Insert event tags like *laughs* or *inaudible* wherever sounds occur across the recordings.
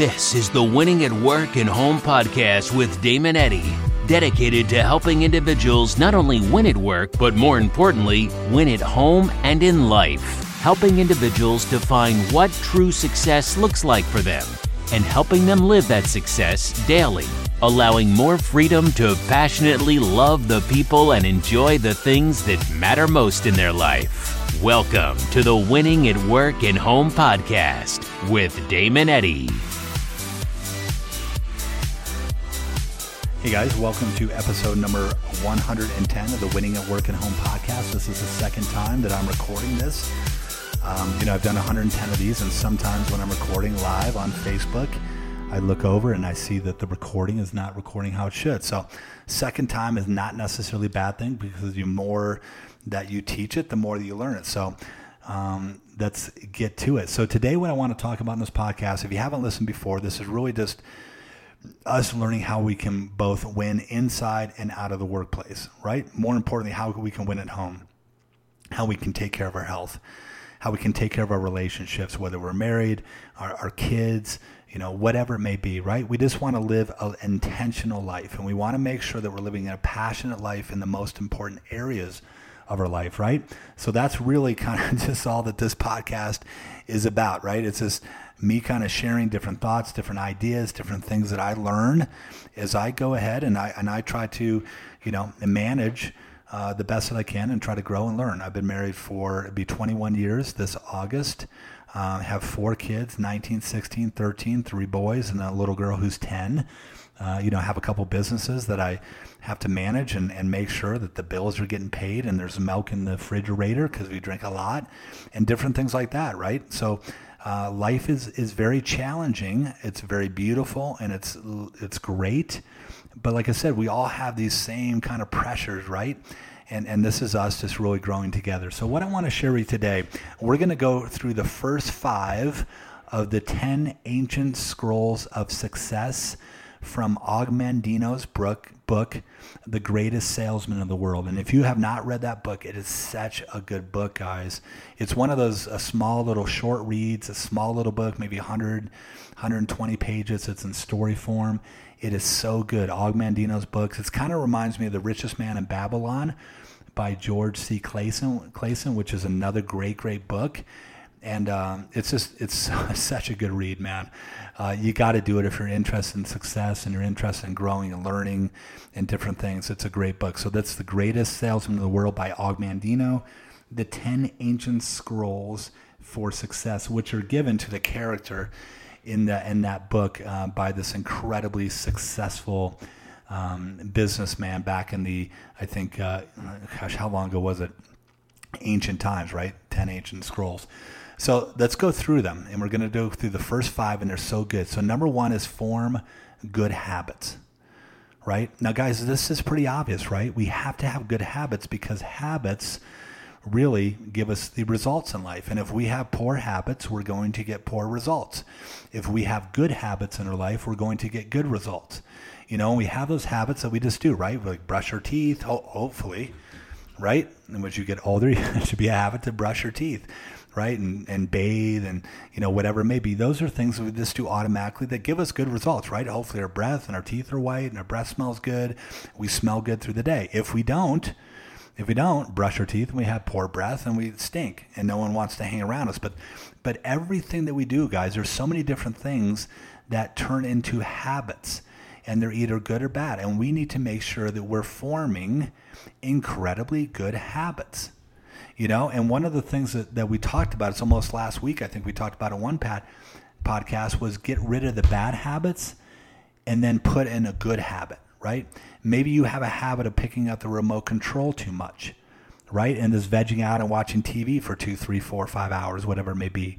This is the Winning at Work and Home podcast with Damon Eddy, dedicated to helping individuals not only win at work, but more importantly, win at home and in life. Helping individuals define what true success looks like for them and helping them live that success daily, allowing more freedom to passionately love the people and enjoy the things that matter most in their life. Welcome to the Winning at Work and Home podcast with Damon Eddy. Hey guys, welcome to episode number 110 of the Winning at Work and Home podcast. This is the second time that I'm recording this. Um, you know, I've done 110 of these, and sometimes when I'm recording live on Facebook, I look over and I see that the recording is not recording how it should. So, second time is not necessarily a bad thing because the more that you teach it, the more that you learn it. So, um, let's get to it. So, today, what I want to talk about in this podcast, if you haven't listened before, this is really just us learning how we can both win inside and out of the workplace, right? More importantly, how we can win at home, how we can take care of our health how we can take care of our relationships, whether we're married, our, our kids, you know, whatever it may be, right? We just want to live an intentional life and we want to make sure that we're living a passionate life in the most important areas of our life, right? So that's really *laughs* kind of just all that this podcast is about, right? It's just me kind of sharing different thoughts, different ideas, different things that I learn as I go ahead and I and I try to, you know, manage uh, the best that I can and try to grow and learn. I've been married for be 21 years this August. Uh, have four kids 19, 16, 13, three boys, and a little girl who's 10. Uh, you know, have a couple businesses that I have to manage and, and make sure that the bills are getting paid and there's milk in the refrigerator because we drink a lot and different things like that, right? So uh, life is, is very challenging. It's very beautiful and it's, it's great. But like I said, we all have these same kind of pressures, right? And, and this is us just really growing together. So, what I want to share with you today, we're going to go through the first five of the 10 ancient scrolls of success from Og Mandino's book, book, The Greatest Salesman of the World. And if you have not read that book, it is such a good book, guys. It's one of those a small little short reads, a small little book, maybe 100, 120 pages. It's in story form. It is so good. Og Mandino's books. It kind of reminds me of The Richest Man in Babylon by George C. Clayson, Clason which is another great, great book. And um, it's just, it's *laughs* such a good read, man. Uh, you got to do it if you're interested in success and you're interested in growing and learning and different things. It's a great book. So that's The Greatest Salesman in the World by Og Mandino. The 10 Ancient Scrolls for Success, which are given to the character in that in that book uh, by this incredibly successful um, businessman back in the I think uh, gosh how long ago was it ancient times right ten ancient scrolls so let's go through them and we're going to go through the first five and they're so good so number one is form good habits right now guys this is pretty obvious right we have to have good habits because habits really give us the results in life. And if we have poor habits, we're going to get poor results. If we have good habits in our life, we're going to get good results. You know, we have those habits that we just do, right? We like brush our teeth, ho- hopefully, right? And as you get older, *laughs* it should be a habit to brush your teeth, right? And, and bathe and, you know, whatever it may be. Those are things that we just do automatically that give us good results, right? Hopefully our breath and our teeth are white and our breath smells good. We smell good through the day. If we don't, if we don't brush our teeth and we have poor breath and we stink and no one wants to hang around us. But but everything that we do, guys, there's so many different things that turn into habits and they're either good or bad. And we need to make sure that we're forming incredibly good habits. You know, and one of the things that, that we talked about, it's almost last week, I think we talked about in one pat podcast, was get rid of the bad habits and then put in a good habit right? Maybe you have a habit of picking up the remote control too much, right? And just vegging out and watching TV for two, three, four, five hours, whatever it may be.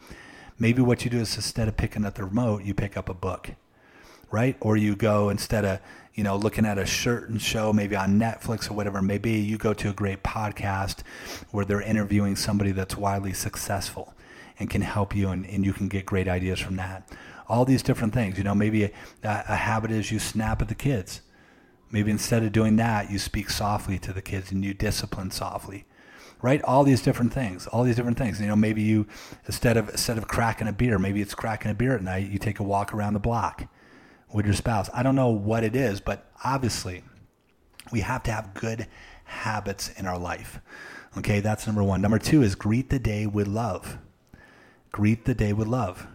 Maybe what you do is instead of picking up the remote, you pick up a book, right? Or you go instead of, you know, looking at a certain show, maybe on Netflix or whatever it may be, you go to a great podcast where they're interviewing somebody that's widely successful and can help you and, and you can get great ideas from that. All these different things, you know, maybe a, a habit is you snap at the kids Maybe instead of doing that, you speak softly to the kids and you discipline softly, right? All these different things, all these different things. You know, maybe you instead of instead of cracking a beer, maybe it's cracking a beer at night. You take a walk around the block with your spouse. I don't know what it is, but obviously, we have to have good habits in our life. Okay, that's number one. Number two is greet the day with love. Greet the day with love.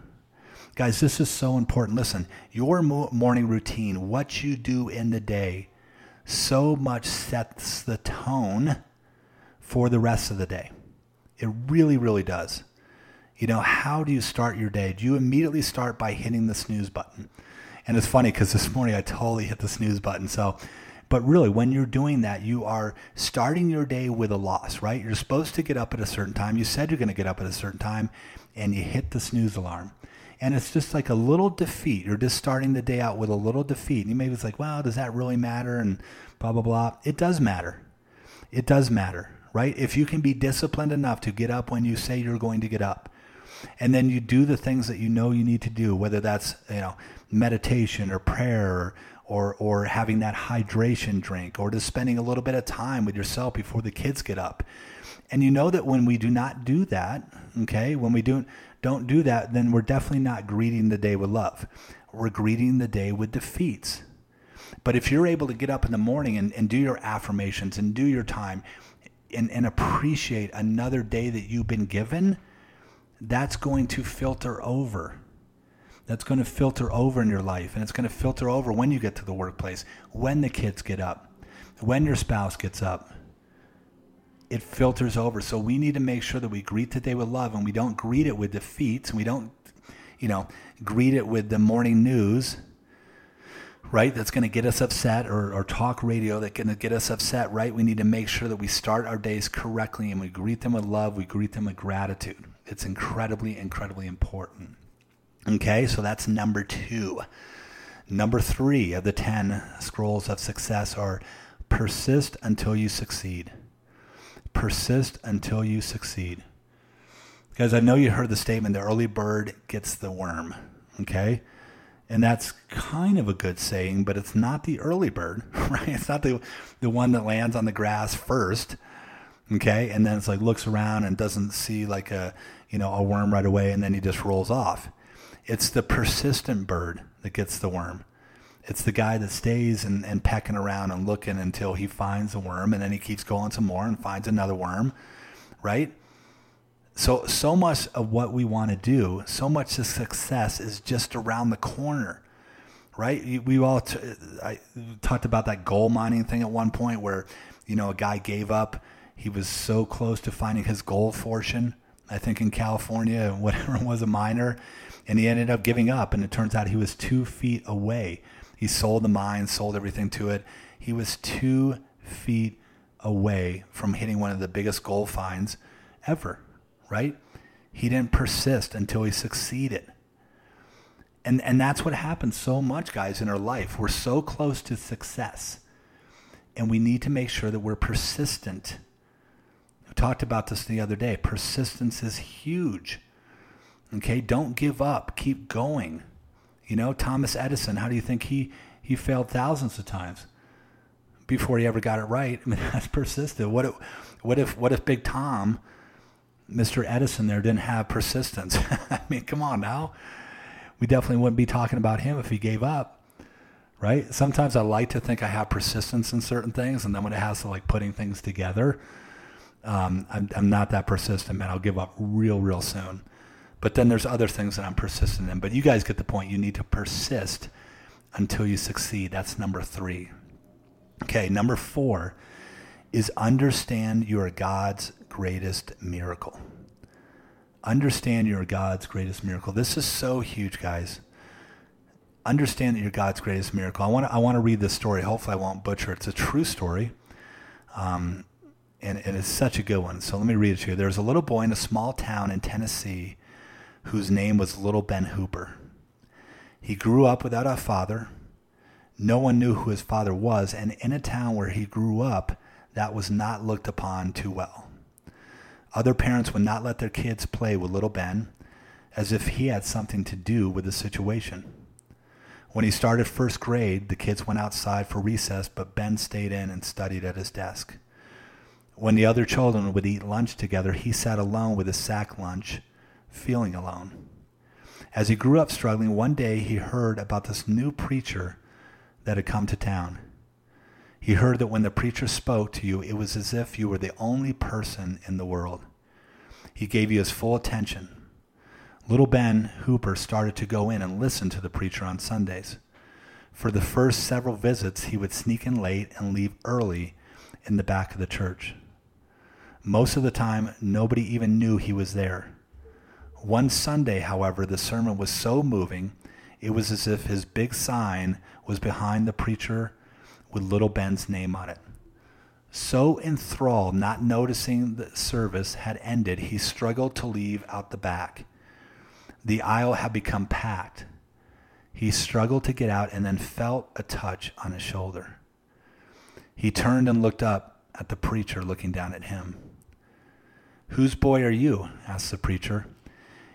Guys, this is so important. Listen, your morning routine, what you do in the day, so much sets the tone for the rest of the day. It really, really does. You know, how do you start your day? Do you immediately start by hitting the snooze button? And it's funny because this morning I totally hit the snooze button. So, but really, when you're doing that, you are starting your day with a loss, right? You're supposed to get up at a certain time. You said you're going to get up at a certain time, and you hit the snooze alarm. And it's just like a little defeat. You're just starting the day out with a little defeat. And you may be like, well, does that really matter? And blah, blah, blah. It does matter. It does matter, right? If you can be disciplined enough to get up when you say you're going to get up, and then you do the things that you know you need to do, whether that's, you know, meditation or prayer or, or, having that hydration drink or just spending a little bit of time with yourself before the kids get up. And you know that when we do not do that, okay, when we don't don't do that, then we're definitely not greeting the day with love. We're greeting the day with defeats. But if you're able to get up in the morning and, and do your affirmations and do your time and, and appreciate another day that you've been given, that's going to filter over that's going to filter over in your life and it's going to filter over when you get to the workplace, when the kids get up, when your spouse gets up. It filters over. So we need to make sure that we greet the day with love and we don't greet it with defeats we don't, you know, greet it with the morning news, right? That's going to get us upset or, or talk radio that's going to get us upset, right? We need to make sure that we start our days correctly and we greet them with love, we greet them with gratitude. It's incredibly, incredibly important. Okay, so that's number two. Number three of the 10 scrolls of success are persist until you succeed. Persist until you succeed. Guys, I know you heard the statement the early bird gets the worm. Okay? And that's kind of a good saying, but it's not the early bird, *laughs* right? It's not the, the one that lands on the grass first. Okay? And then it's like looks around and doesn't see like a, you know, a worm right away and then he just rolls off. It's the persistent bird that gets the worm. It's the guy that stays and, and pecking around and looking until he finds a worm and then he keeps going some more and finds another worm, right? So, so much of what we want to do, so much of success is just around the corner, right? We all t- I talked about that gold mining thing at one point where, you know, a guy gave up. He was so close to finding his gold fortune, I think in California, *laughs* whatever was a miner and he ended up giving up. And it turns out he was two feet away. He sold the mine, sold everything to it. He was two feet away from hitting one of the biggest gold finds ever, right? He didn't persist until he succeeded. And, and that's what happens so much, guys, in our life. We're so close to success. And we need to make sure that we're persistent. Talked about this the other day. Persistence is huge. Okay, don't give up. Keep going. You know, Thomas Edison, how do you think he, he failed thousands of times before he ever got it right? *laughs* I mean, that's persistent. What if, what if, what if Big Tom, Mr. Edison there, didn't have persistence? *laughs* I mean, come on now. We definitely wouldn't be talking about him if he gave up, right? Sometimes I like to think I have persistence in certain things, and then when it has to like putting things together, um, I'm, I'm not that persistent, man. I'll give up real, real soon. But then there's other things that I'm persistent in. But you guys get the point. You need to persist until you succeed. That's number three. Okay, number four is understand you are God's greatest miracle. Understand you're God's greatest miracle. This is so huge, guys. Understand that you're God's greatest miracle. I want to I want to read this story. Hopefully, I won't butcher it. It's a true story, um, and, and it's such a good one. So let me read it to you. There was a little boy in a small town in Tennessee whose name was Little Ben Hooper. He grew up without a father. No one knew who his father was, and in a town where he grew up, that was not looked upon too well. Other parents would not let their kids play with little Ben, as if he had something to do with the situation. When he started first grade, the kids went outside for recess, but Ben stayed in and studied at his desk. When the other children would eat lunch together, he sat alone with his sack lunch, feeling alone. As he grew up struggling, one day he heard about this new preacher that had come to town. He heard that when the preacher spoke to you, it was as if you were the only person in the world. He gave you his full attention. Little Ben Hooper started to go in and listen to the preacher on Sundays. For the first several visits, he would sneak in late and leave early in the back of the church. Most of the time, nobody even knew he was there. One Sunday, however, the sermon was so moving, it was as if his big sign was behind the preacher with little Ben's name on it. So enthralled, not noticing the service had ended, he struggled to leave out the back. The aisle had become packed. He struggled to get out and then felt a touch on his shoulder. He turned and looked up at the preacher looking down at him. Whose boy are you? asked the preacher.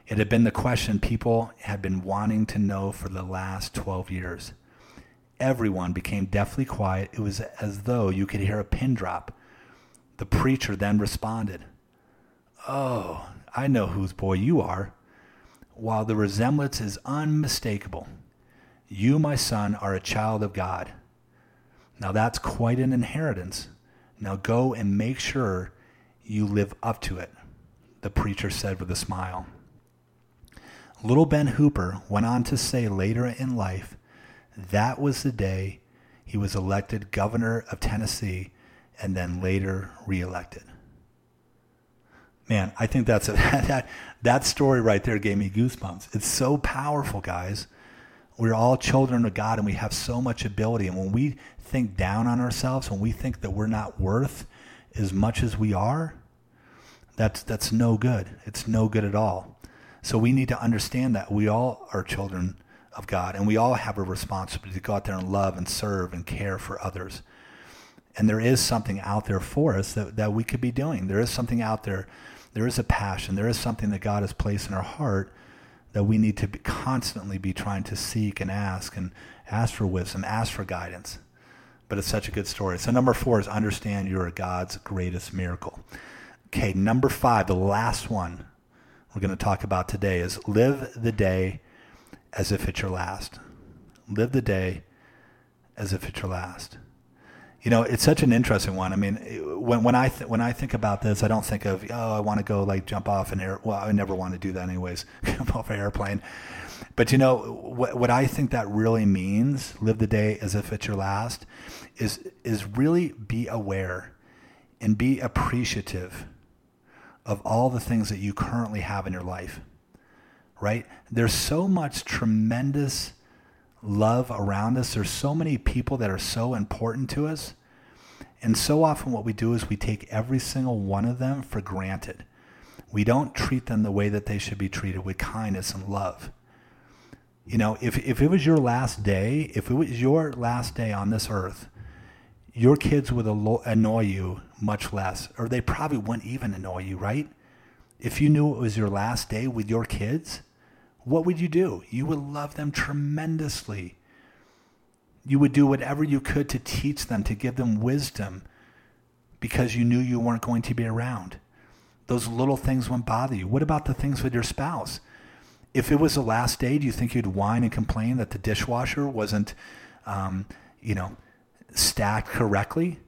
It had been the question people had been wanting to know for the last 12 years. Everyone became deathly quiet. It was as though you could hear a pin drop. The preacher then responded, Oh, I know whose boy you are. While the resemblance is unmistakable, you, my son, are a child of God. Now that's quite an inheritance. Now go and make sure you live up to it, the preacher said with a smile. Little Ben Hooper went on to say later in life that was the day he was elected governor of Tennessee and then later reelected. Man, I think that's a, *laughs* that that story right there gave me goosebumps. It's so powerful, guys. We're all children of God and we have so much ability. And when we think down on ourselves, when we think that we're not worth as much as we are, that's that's no good. It's no good at all. So we need to understand that we all are children of God and we all have a responsibility to go out there and love and serve and care for others. And there is something out there for us that, that we could be doing. There is something out there. There is a passion. There is something that God has placed in our heart that we need to be, constantly be trying to seek and ask and ask for wisdom, ask for guidance. But it's such a good story. So number four is understand you're God's greatest miracle. Okay, number five, the last one we're going to talk about today is live the day as if it's your last. Live the day as if it's your last. You know, it's such an interesting one. I mean, when when I th- when I think about this, I don't think of oh, I want to go like jump off an air. Well, I never want to do that anyways, *laughs* jump off an airplane. But you know what? What I think that really means, live the day as if it's your last, is is really be aware and be appreciative of all the things that you currently have in your life, right? There's so much tremendous love around us. There's so many people that are so important to us. And so often, what we do is we take every single one of them for granted. We don't treat them the way that they should be treated with kindness and love. You know, if, if it was your last day, if it was your last day on this earth, your kids would annoy you much less, or they probably wouldn't even annoy you, right? If you knew it was your last day with your kids, what would you do? You would love them tremendously. You would do whatever you could to teach them, to give them wisdom, because you knew you weren't going to be around. Those little things wouldn't bother you. What about the things with your spouse? If it was the last day, do you think you'd whine and complain that the dishwasher wasn't, um, you know, stacked correctly?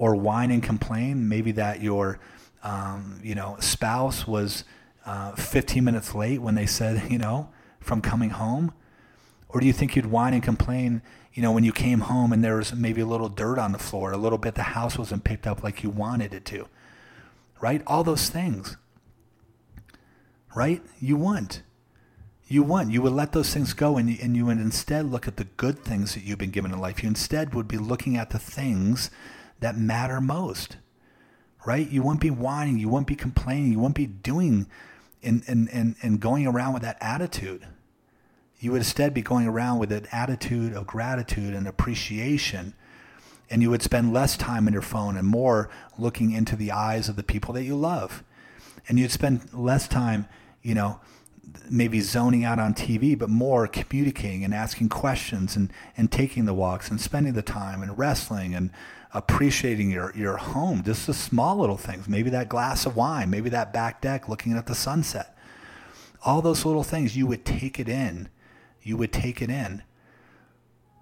Or whine and complain. Maybe that your um, you know spouse was uh, 15 minutes late when they said *laughs* you know from coming home, or do you think you'd whine and complain? You know, when you came home and there was maybe a little dirt on the floor, a little bit the house wasn't picked up like you wanted it to, right? All those things, right? You wouldn't. You wouldn't. You would let those things go and you, and you would instead look at the good things that you've been given in life. You instead would be looking at the things that matter most, right? You won't be whining, you won't be complaining, you won't be doing and, and, and, and going around with that attitude. You would instead be going around with an attitude of gratitude and appreciation. And you would spend less time on your phone and more looking into the eyes of the people that you love. And you'd spend less time, you know, maybe zoning out on TV, but more communicating and asking questions and, and taking the walks and spending the time and wrestling and appreciating your, your home. Just the small little things. Maybe that glass of wine, maybe that back deck looking at the sunset. All those little things, you would take it in. You would take it in.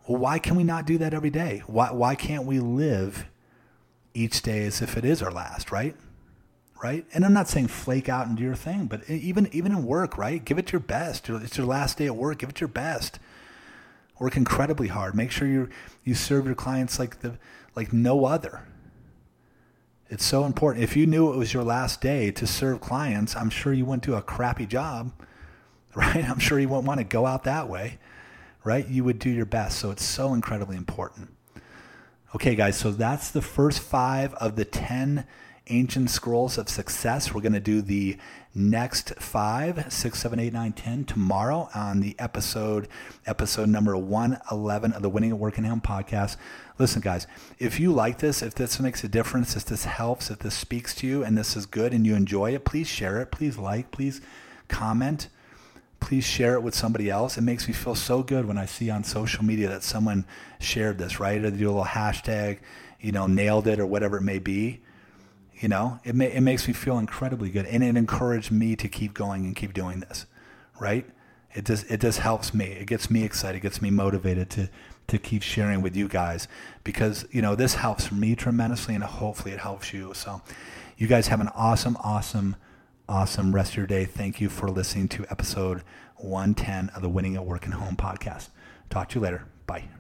Well, why can we not do that every day? Why, why can't we live each day as if it is our last, right? right? And I'm not saying flake out and do your thing, but even even in work, right? Give it your best. It's your last day at work. Give it your best. Work incredibly hard. Make sure you you serve your clients like the like no other. It's so important. If you knew it was your last day to serve clients, I'm sure you wouldn't do a crappy job, *laughs* right? I'm sure you wouldn't want to go out that way, right? You would do your best. So it's so incredibly important. Okay, guys, so that's the first five of the 10 ancient scrolls of success. We're going to do the next five, six, seven, eight, nine, ten tomorrow on the episode, episode number 111 of the Winning at Work Home podcast. Listen, guys, if you like this, if this makes a difference, if this helps, if this speaks to you and this is good and you enjoy it, please share it. Please like, please comment. Please share it with somebody else. It makes me feel so good when I see on social media that someone shared this, right? Or they do a little hashtag, you know, nailed it or whatever it may be you know, it, it makes me feel incredibly good, and it encouraged me to keep going and keep doing this. Right? It just it just helps me. It gets me excited. It gets me motivated to to keep sharing with you guys because you know this helps me tremendously, and hopefully it helps you. So, you guys have an awesome, awesome, awesome rest of your day. Thank you for listening to episode 110 of the Winning at Work and Home podcast. Talk to you later. Bye.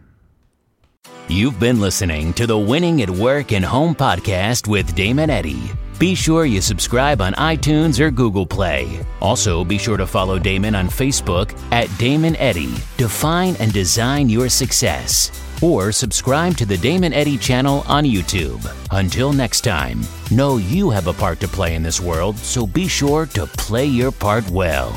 You've been listening to the Winning at Work and Home podcast with Damon Eddy. Be sure you subscribe on iTunes or Google Play. Also, be sure to follow Damon on Facebook at Damon Eddy. Define and design your success. Or subscribe to the Damon Eddy channel on YouTube. Until next time, know you have a part to play in this world, so be sure to play your part well.